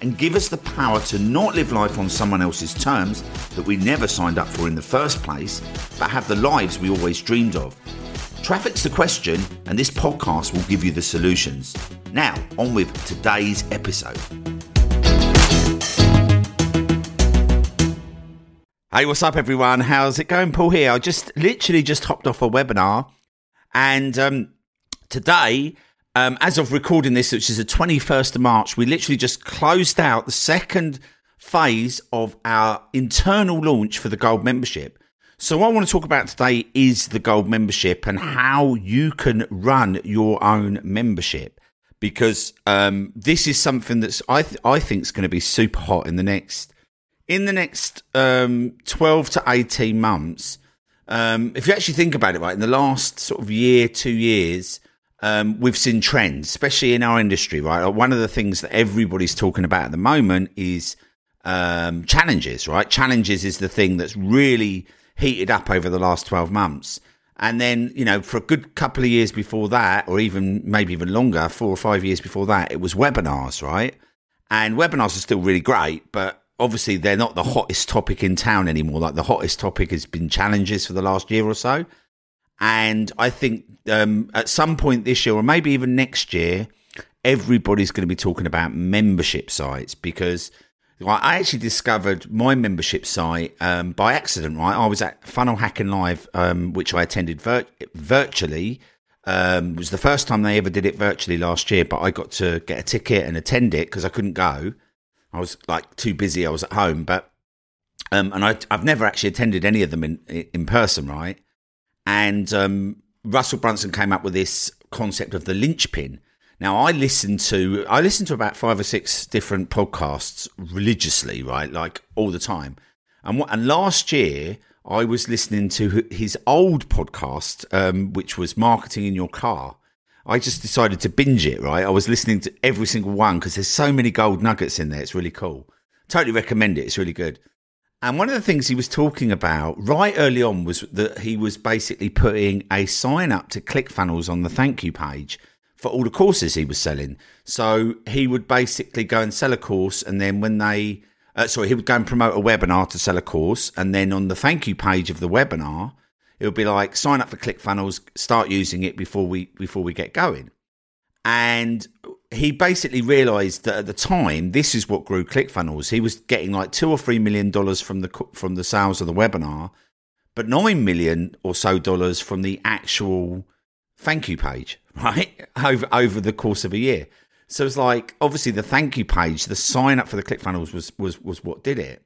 and give us the power to not live life on someone else's terms that we never signed up for in the first place, but have the lives we always dreamed of. Traffic's the question, and this podcast will give you the solutions. Now, on with today's episode. Hey, what's up, everyone? How's it going? Paul here. I just literally just hopped off a webinar, and um, today, um, as of recording this, which is the 21st of March, we literally just closed out the second phase of our internal launch for the gold membership. So, what I want to talk about today is the gold membership and how you can run your own membership. Because um, this is something that's I th- I think is going to be super hot in the next in the next um, twelve to eighteen months. Um, if you actually think about it, right, in the last sort of year, two years, um, we've seen trends, especially in our industry, right? One of the things that everybody's talking about at the moment is um, challenges, right? Challenges is the thing that's really heated up over the last 12 months. And then, you know, for a good couple of years before that, or even maybe even longer, four or five years before that, it was webinars, right? And webinars are still really great, but obviously they're not the hottest topic in town anymore. Like the hottest topic has been challenges for the last year or so. And I think um, at some point this year, or maybe even next year, everybody's going to be talking about membership sites because I actually discovered my membership site um, by accident. Right, I was at Funnel Hacking Live, um, which I attended vir- virtually. Um, it was the first time they ever did it virtually last year, but I got to get a ticket and attend it because I couldn't go. I was like too busy. I was at home, but um, and I, have never actually attended any of them in in person, right? And um, Russell Brunson came up with this concept of the linchpin. Now, I listen to I listen to about five or six different podcasts religiously, right, like all the time. And what, and last year I was listening to his old podcast, um, which was marketing in your car. I just decided to binge it, right? I was listening to every single one because there's so many gold nuggets in there. It's really cool. Totally recommend it. It's really good. And one of the things he was talking about right early on was that he was basically putting a sign up to ClickFunnels on the thank you page for all the courses he was selling. So he would basically go and sell a course, and then when they, uh, sorry, he would go and promote a webinar to sell a course, and then on the thank you page of the webinar, it would be like sign up for ClickFunnels, start using it before we before we get going. And he basically realized that at the time, this is what grew ClickFunnels. He was getting like two or three million dollars from the from the sales of the webinar, but nine million or so dollars from the actual thank you page, right? Over over the course of a year. So it's like obviously the thank you page, the sign up for the ClickFunnels was was was what did it.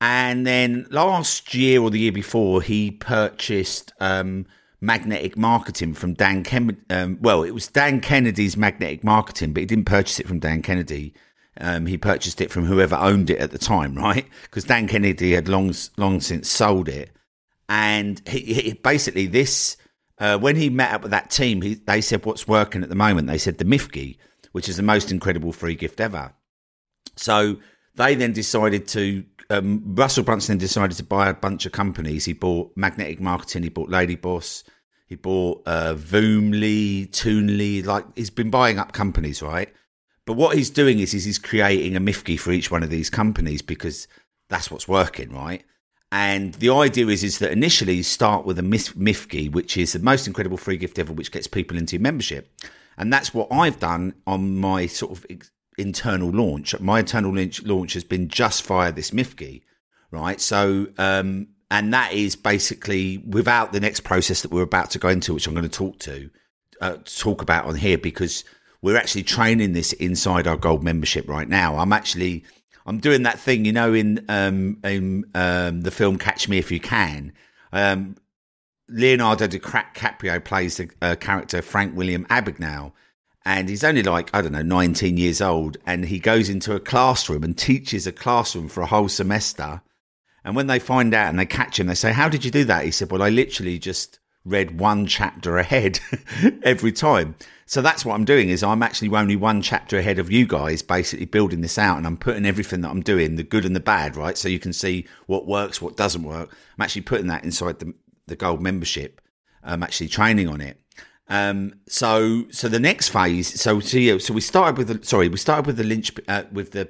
And then last year or the year before, he purchased um, magnetic marketing from Dan Kennedy. Um, well, it was Dan Kennedy's magnetic marketing, but he didn't purchase it from Dan Kennedy. Um, he purchased it from whoever owned it at the time, right? Because Dan Kennedy had long, long since sold it. And he, he basically this, uh, when he met up with that team, he, they said, "What's working at the moment?" They said the Mifki, which is the most incredible free gift ever. So they then decided to um, Russell Brunson decided to buy a bunch of companies. He bought Magnetic Marketing, he bought Lady Boss, he bought uh, Voomly, Toonly. Like he's been buying up companies, right? But what he's doing is, is he's creating a Mifki for each one of these companies because that's what's working, right? And the idea is, is that initially you start with a Mifki, which is the most incredible free gift ever, which gets people into membership. And that's what I've done on my sort of internal launch. My internal launch, has been just via this Mifki, right? So, um, and that is basically without the next process that we're about to go into, which I'm going to talk to, uh, talk about on here because we're actually training this inside our gold membership right now. I'm actually, I'm doing that thing, you know, in, um, in, um, the film Catch Me If You Can. Um, Leonardo DiCaprio plays the uh, character Frank William Abagnale and he's only like I don't know 19 years old, and he goes into a classroom and teaches a classroom for a whole semester. And when they find out and they catch him, they say, "How did you do that?" He said, "Well, I literally just read one chapter ahead every time." So that's what I'm doing is I'm actually only one chapter ahead of you guys, basically building this out, and I'm putting everything that I'm doing, the good and the bad, right? So you can see what works, what doesn't work. I'm actually putting that inside the the gold membership. I'm actually training on it. Um, so so the next phase, so so, so we started with the sorry, we started with the lynch uh, with the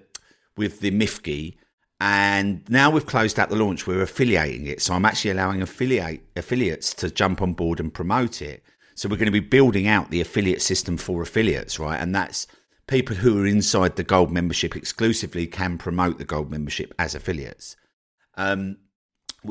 with the Mifki, and now we've closed out the launch. We're affiliating it, so I'm actually allowing affiliate affiliates to jump on board and promote it. So we're going to be building out the affiliate system for affiliates, right? And that's people who are inside the gold membership exclusively can promote the gold membership as affiliates. Um,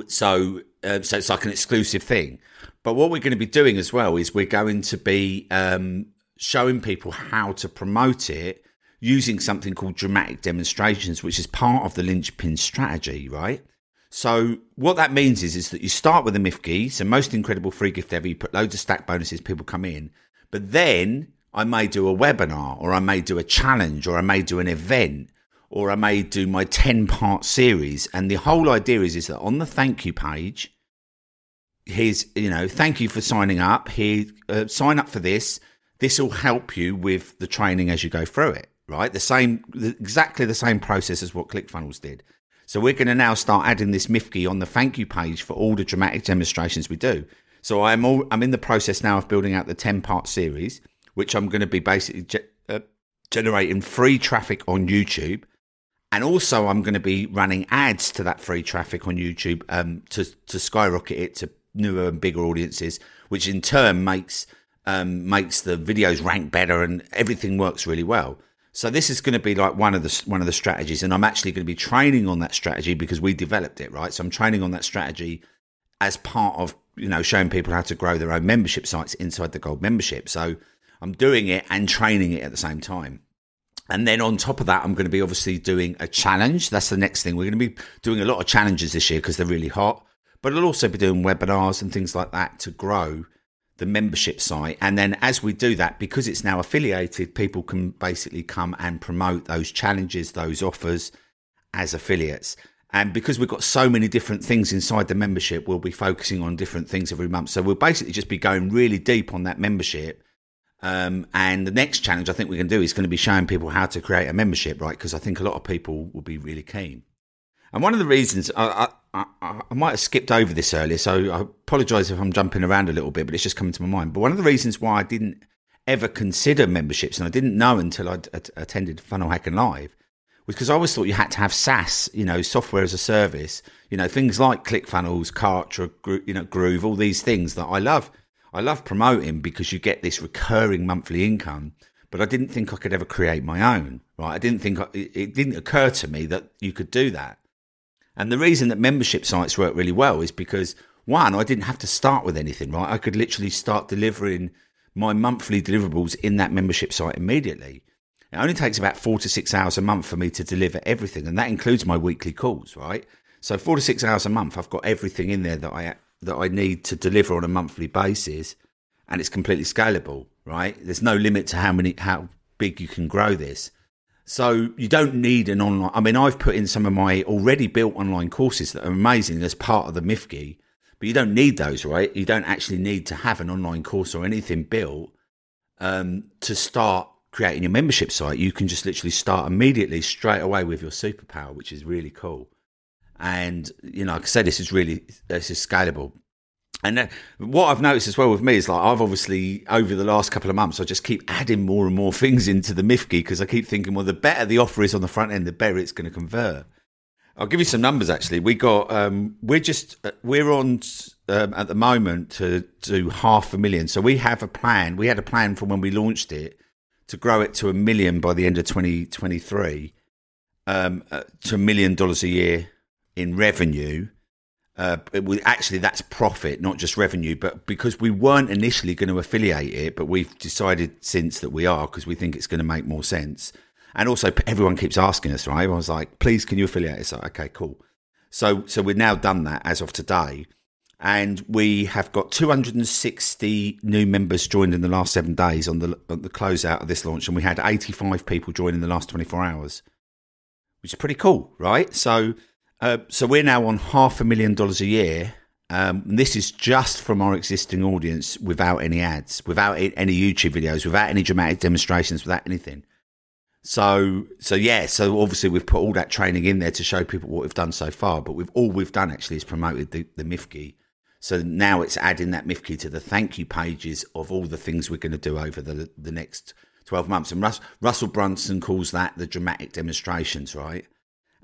so uh, so it's like an exclusive thing. But what we're going to be doing as well is we're going to be um, showing people how to promote it using something called dramatic demonstrations, which is part of the linchpin strategy, right? So what that means is, is that you start with a Mifki, so most incredible free gift ever. You put loads of stack bonuses, people come in, but then I may do a webinar, or I may do a challenge, or I may do an event, or I may do my ten part series. And the whole idea is, is that on the thank you page, here's you know thank you for signing up. Here uh, sign up for this. This will help you with the training as you go through it right? The same exactly the same process as what clickfunnels did. So we're going to now start adding this mifki on the thank you page for all the dramatic demonstrations we do. So i'm all i'm in the process now of building out the 10 part series which i'm going to be basically ge- uh, generating free traffic on youtube. And also i'm going to be running ads to that free traffic on youtube um, to to skyrocket it to newer and bigger audiences, which in turn makes um, makes the videos rank better and everything works really well. So this is going to be like one of the one of the strategies, and I'm actually going to be training on that strategy because we developed it, right? So I'm training on that strategy as part of you know showing people how to grow their own membership sites inside the gold membership. So I'm doing it and training it at the same time. And then on top of that, I'm going to be obviously doing a challenge. That's the next thing. We're going to be doing a lot of challenges this year because they're really hot. But I'll also be doing webinars and things like that to grow the membership site. And then as we do that, because it's now affiliated, people can basically come and promote those challenges, those offers as affiliates. And because we've got so many different things inside the membership, we'll be focusing on different things every month. So we'll basically just be going really deep on that membership. Um, and the next challenge I think we can do is going to be showing people how to create a membership, right? Because I think a lot of people will be really keen. And one of the reasons I, I, I, I, might have skipped over this earlier, so I apologise if I'm jumping around a little bit, but it's just coming to my mind. But one of the reasons why I didn't ever consider memberships, and I didn't know until I attended Funnel Hacking Live, was because I always thought you had to have SaaS, you know, software as a service, you know, things like ClickFunnels, Kartra, you know, Groove, all these things that I love. I love promoting because you get this recurring monthly income but I didn't think I could ever create my own, right? I didn't think it didn't occur to me that you could do that. And the reason that membership sites work really well is because one, I didn't have to start with anything, right? I could literally start delivering my monthly deliverables in that membership site immediately. It only takes about four to six hours a month for me to deliver everything, and that includes my weekly calls, right? So four to six hours a month, I've got everything in there that I that I need to deliver on a monthly basis, and it's completely scalable, right? There's no limit to how many how big you can grow this. So you don't need an online. I mean, I've put in some of my already built online courses that are amazing as part of the Mifki, but you don't need those, right? You don't actually need to have an online course or anything built um, to start creating your membership site. You can just literally start immediately, straight away with your superpower, which is really cool. And you know, like I said, this is really this is scalable. And what I've noticed as well with me is like I've obviously over the last couple of months I just keep adding more and more things into the Mifki because I keep thinking, well, the better the offer is on the front end, the better it's going to convert. I'll give you some numbers. Actually, we got um, we're just uh, we're on um, at the moment to do half a million. So we have a plan. We had a plan from when we launched it to grow it to a million by the end of 2023, um, uh, to a million dollars a year in revenue uh, actually that's profit, not just revenue. But because we weren't initially going to affiliate it, but we've decided since that we are because we think it's going to make more sense. And also, everyone keeps asking us, right? Everyone's like, "Please, can you affiliate?" It's like, okay, cool. So, so we've now done that as of today. and we have got 260 new members joined in the last seven days on the on the closeout of this launch, and we had 85 people join in the last 24 hours, which is pretty cool, right? So, uh, so we're now on half a million dollars a year. Um, this is just from our existing audience without any ads, without any YouTube videos, without any dramatic demonstrations, without anything. So, so yeah, so obviously we've put all that training in there to show people what we've done so far, but we've all we've done actually is promoted the, the Mifki so now it's adding that Mifki to the thank you pages of all the things we're going to do over the the next 12 months. And Russ, Russell Brunson calls that the dramatic demonstrations, right?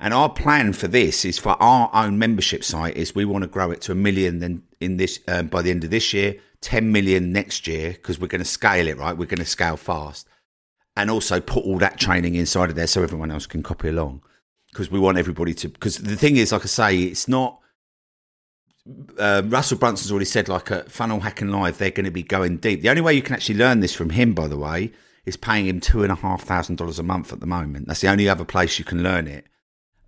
And our plan for this is for our own membership site is we want to grow it to a million then in this um, by the end of this year, 10 million next year because we're going to scale it, right? We're going to scale fast. And also put all that training inside of there so everyone else can copy along because we want everybody to because the thing is like I say it's not uh, Russell Brunson's already said, like a Funnel Hacking Live, they're going to be going deep. The only way you can actually learn this from him, by the way, is paying him two and a half thousand dollars a month at the moment. That's the only other place you can learn it,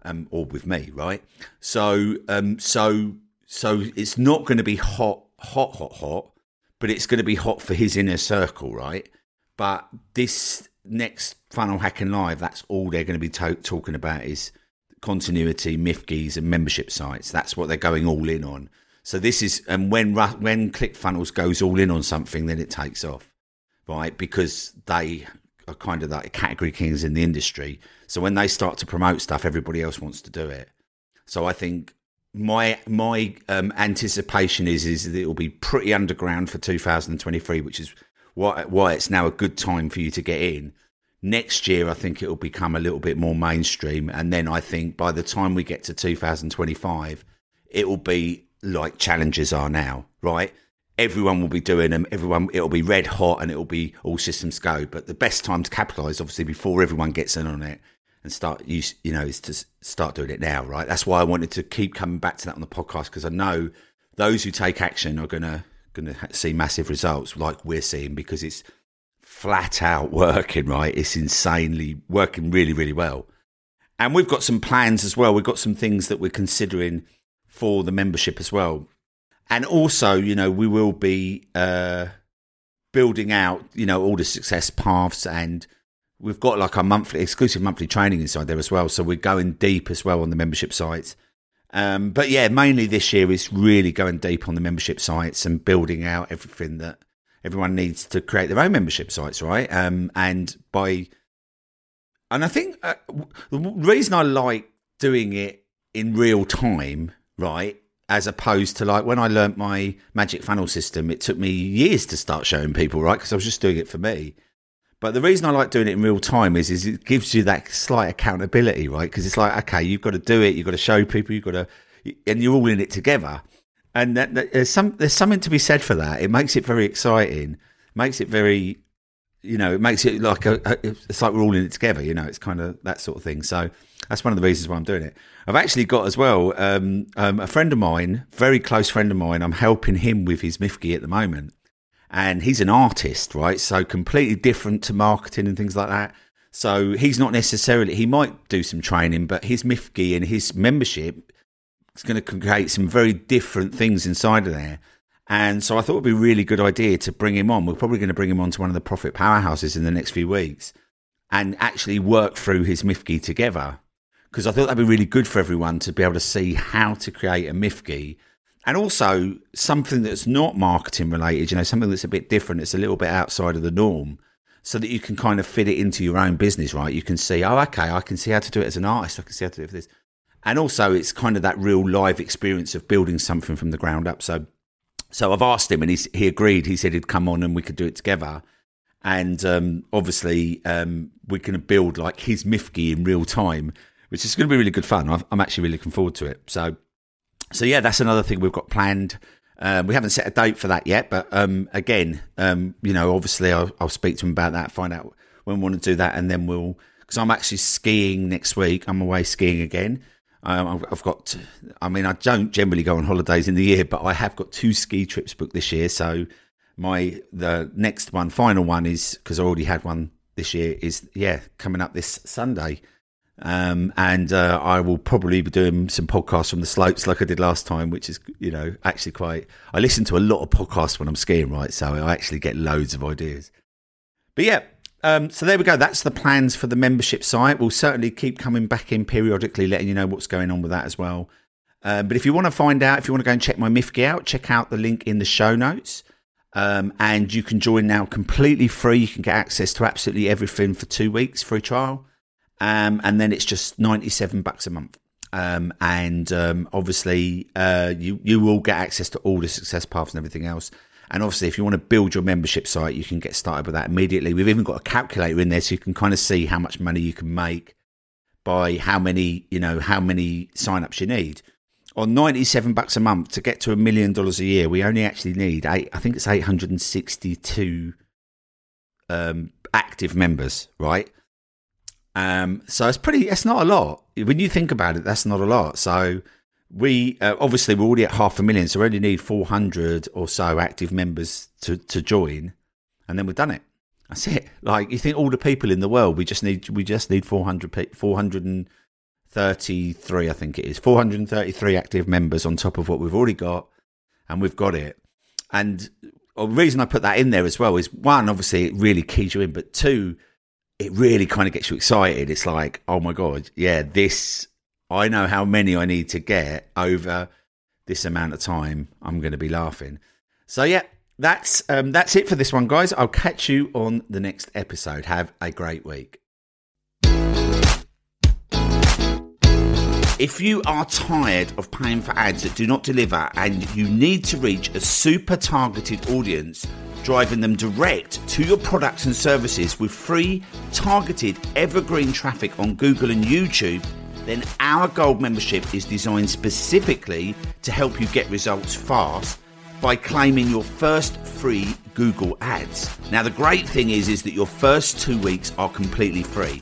um, or with me, right? So, um, so, so it's not going to be hot, hot, hot, hot, but it's going to be hot for his inner circle, right? But this next Funnel Hacking Live, that's all they're going to be to- talking about is continuity, Mifkis, and membership sites. That's what they're going all in on. So this is, and when when ClickFunnels goes all in on something, then it takes off, right? Because they are kind of like category kings in the industry. So when they start to promote stuff, everybody else wants to do it. So I think my my um, anticipation is is that it will be pretty underground for 2023, which is why why it's now a good time for you to get in Next year, I think it will become a little bit more mainstream. And then I think by the time we get to 2025, it will be like challenges are now, right? Everyone will be doing them. Everyone, it'll be red hot and it'll be all systems go. But the best time to capitalize, obviously, before everyone gets in on it and start, you, you know, is to start doing it now, right? That's why I wanted to keep coming back to that on the podcast because I know those who take action are going to see massive results like we're seeing because it's flat out working, right? It's insanely working really, really well. And we've got some plans as well. We've got some things that we're considering for the membership as well. And also, you know, we will be uh, building out, you know, all the success paths and we've got like our monthly exclusive monthly training inside there as well. So we're going deep as well on the membership sites. Um, but yeah, mainly this year is really going deep on the membership sites and building out everything that everyone needs to create their own membership sites, right? Um, and by, and I think uh, the reason I like doing it in real time, right, as opposed to like when I learnt my magic funnel system, it took me years to start showing people, right? Because I was just doing it for me. But the reason I like doing it in real time is, is it gives you that slight accountability, right? Because it's like, okay, you've got to do it, you've got to show people, you've got to, and you're all in it together and that, that, there's some there's something to be said for that. It makes it very exciting, makes it very, you know, it makes it like a, it's like we're all in it together. You know, it's kind of that sort of thing. So that's one of the reasons why I'm doing it. I've actually got as well um, um, a friend of mine, very close friend of mine. I'm helping him with his Mifki at the moment, and he's an artist, right? So completely different to marketing and things like that. So he's not necessarily he might do some training, but his Mifki and his membership is going to create some very different things inside of there. And so I thought it'd be a really good idea to bring him on. We're probably going to bring him on to one of the profit powerhouses in the next few weeks and actually work through his Mifki together. Because I thought that'd be really good for everyone to be able to see how to create a Mifki and also something that's not marketing related, you know, something that's a bit different, it's a little bit outside of the norm, so that you can kind of fit it into your own business, right? You can see, oh, okay, I can see how to do it as an artist, I can see how to do it for this and also it's kind of that real live experience of building something from the ground up. So, so I've asked him, and he he agreed. He said he'd come on and we could do it together. And um, obviously, um, we're going to build like his Mifki in real time, which is going to be really good fun. I'm actually really looking forward to it. So, so yeah, that's another thing we've got planned. Um, we haven't set a date for that yet, but um, again, um, you know, obviously, I'll, I'll, speak to him about that, find out when we want to do that, and then we'll. Because I'm actually skiing next week. I'm away skiing again. Um, I've got, I mean, I don't generally go on holidays in the year, but I have got two ski trips booked this year. So my the next one, final one is because I already had one this year. Is yeah, coming up this Sunday, Um, and uh, I will probably be doing some podcasts from the slopes like I did last time, which is, you know, actually quite. I listen to a lot of podcasts when I'm skiing, right? So I actually get loads of ideas. But yeah, um, so there we go. That's the plans for the membership site. We'll certainly keep coming back in periodically, letting you know what's going on with that as well. Um, but if you want to find out, if you want to go and check my Mifki out, check out the link in the show notes. Um, and you can join now completely free. You can get access to absolutely everything for two weeks, free trial. Um, and then it's just 97 bucks a month. Um, and um, obviously, uh, you, you will get access to all the success paths and everything else. And obviously, if you want to build your membership site, you can get started with that immediately. We've even got a calculator in there so you can kind of see how much money you can make by how many, you know, how many signups you need. On 97 bucks a month to get to a million dollars a year, we only actually need eight, I think it's 862 um, active members, right? Um, so it's pretty, it's not a lot. When you think about it, that's not a lot. So we uh, obviously we're already at half a million, so we only need 400 or so active members to, to join, and then we've done it. That's it. Like you think all the people in the world, we just need we just need 400 433, I think it is 433 active members on top of what we've already got, and we've got it. And the reason I put that in there as well is one, obviously, it really keys you in, but two, it really kind of gets you excited. It's like, oh my god, yeah, this I know how many I need to get over this amount of time. I'm going to be laughing. So yeah, that's um, that's it for this one, guys. I'll catch you on the next episode. Have a great week. If you are tired of paying for ads that do not deliver and you need to reach a super targeted audience, driving them direct to your products and services with free, targeted, evergreen traffic on Google and YouTube then our gold membership is designed specifically to help you get results fast by claiming your first free Google ads. Now the great thing is is that your first 2 weeks are completely free.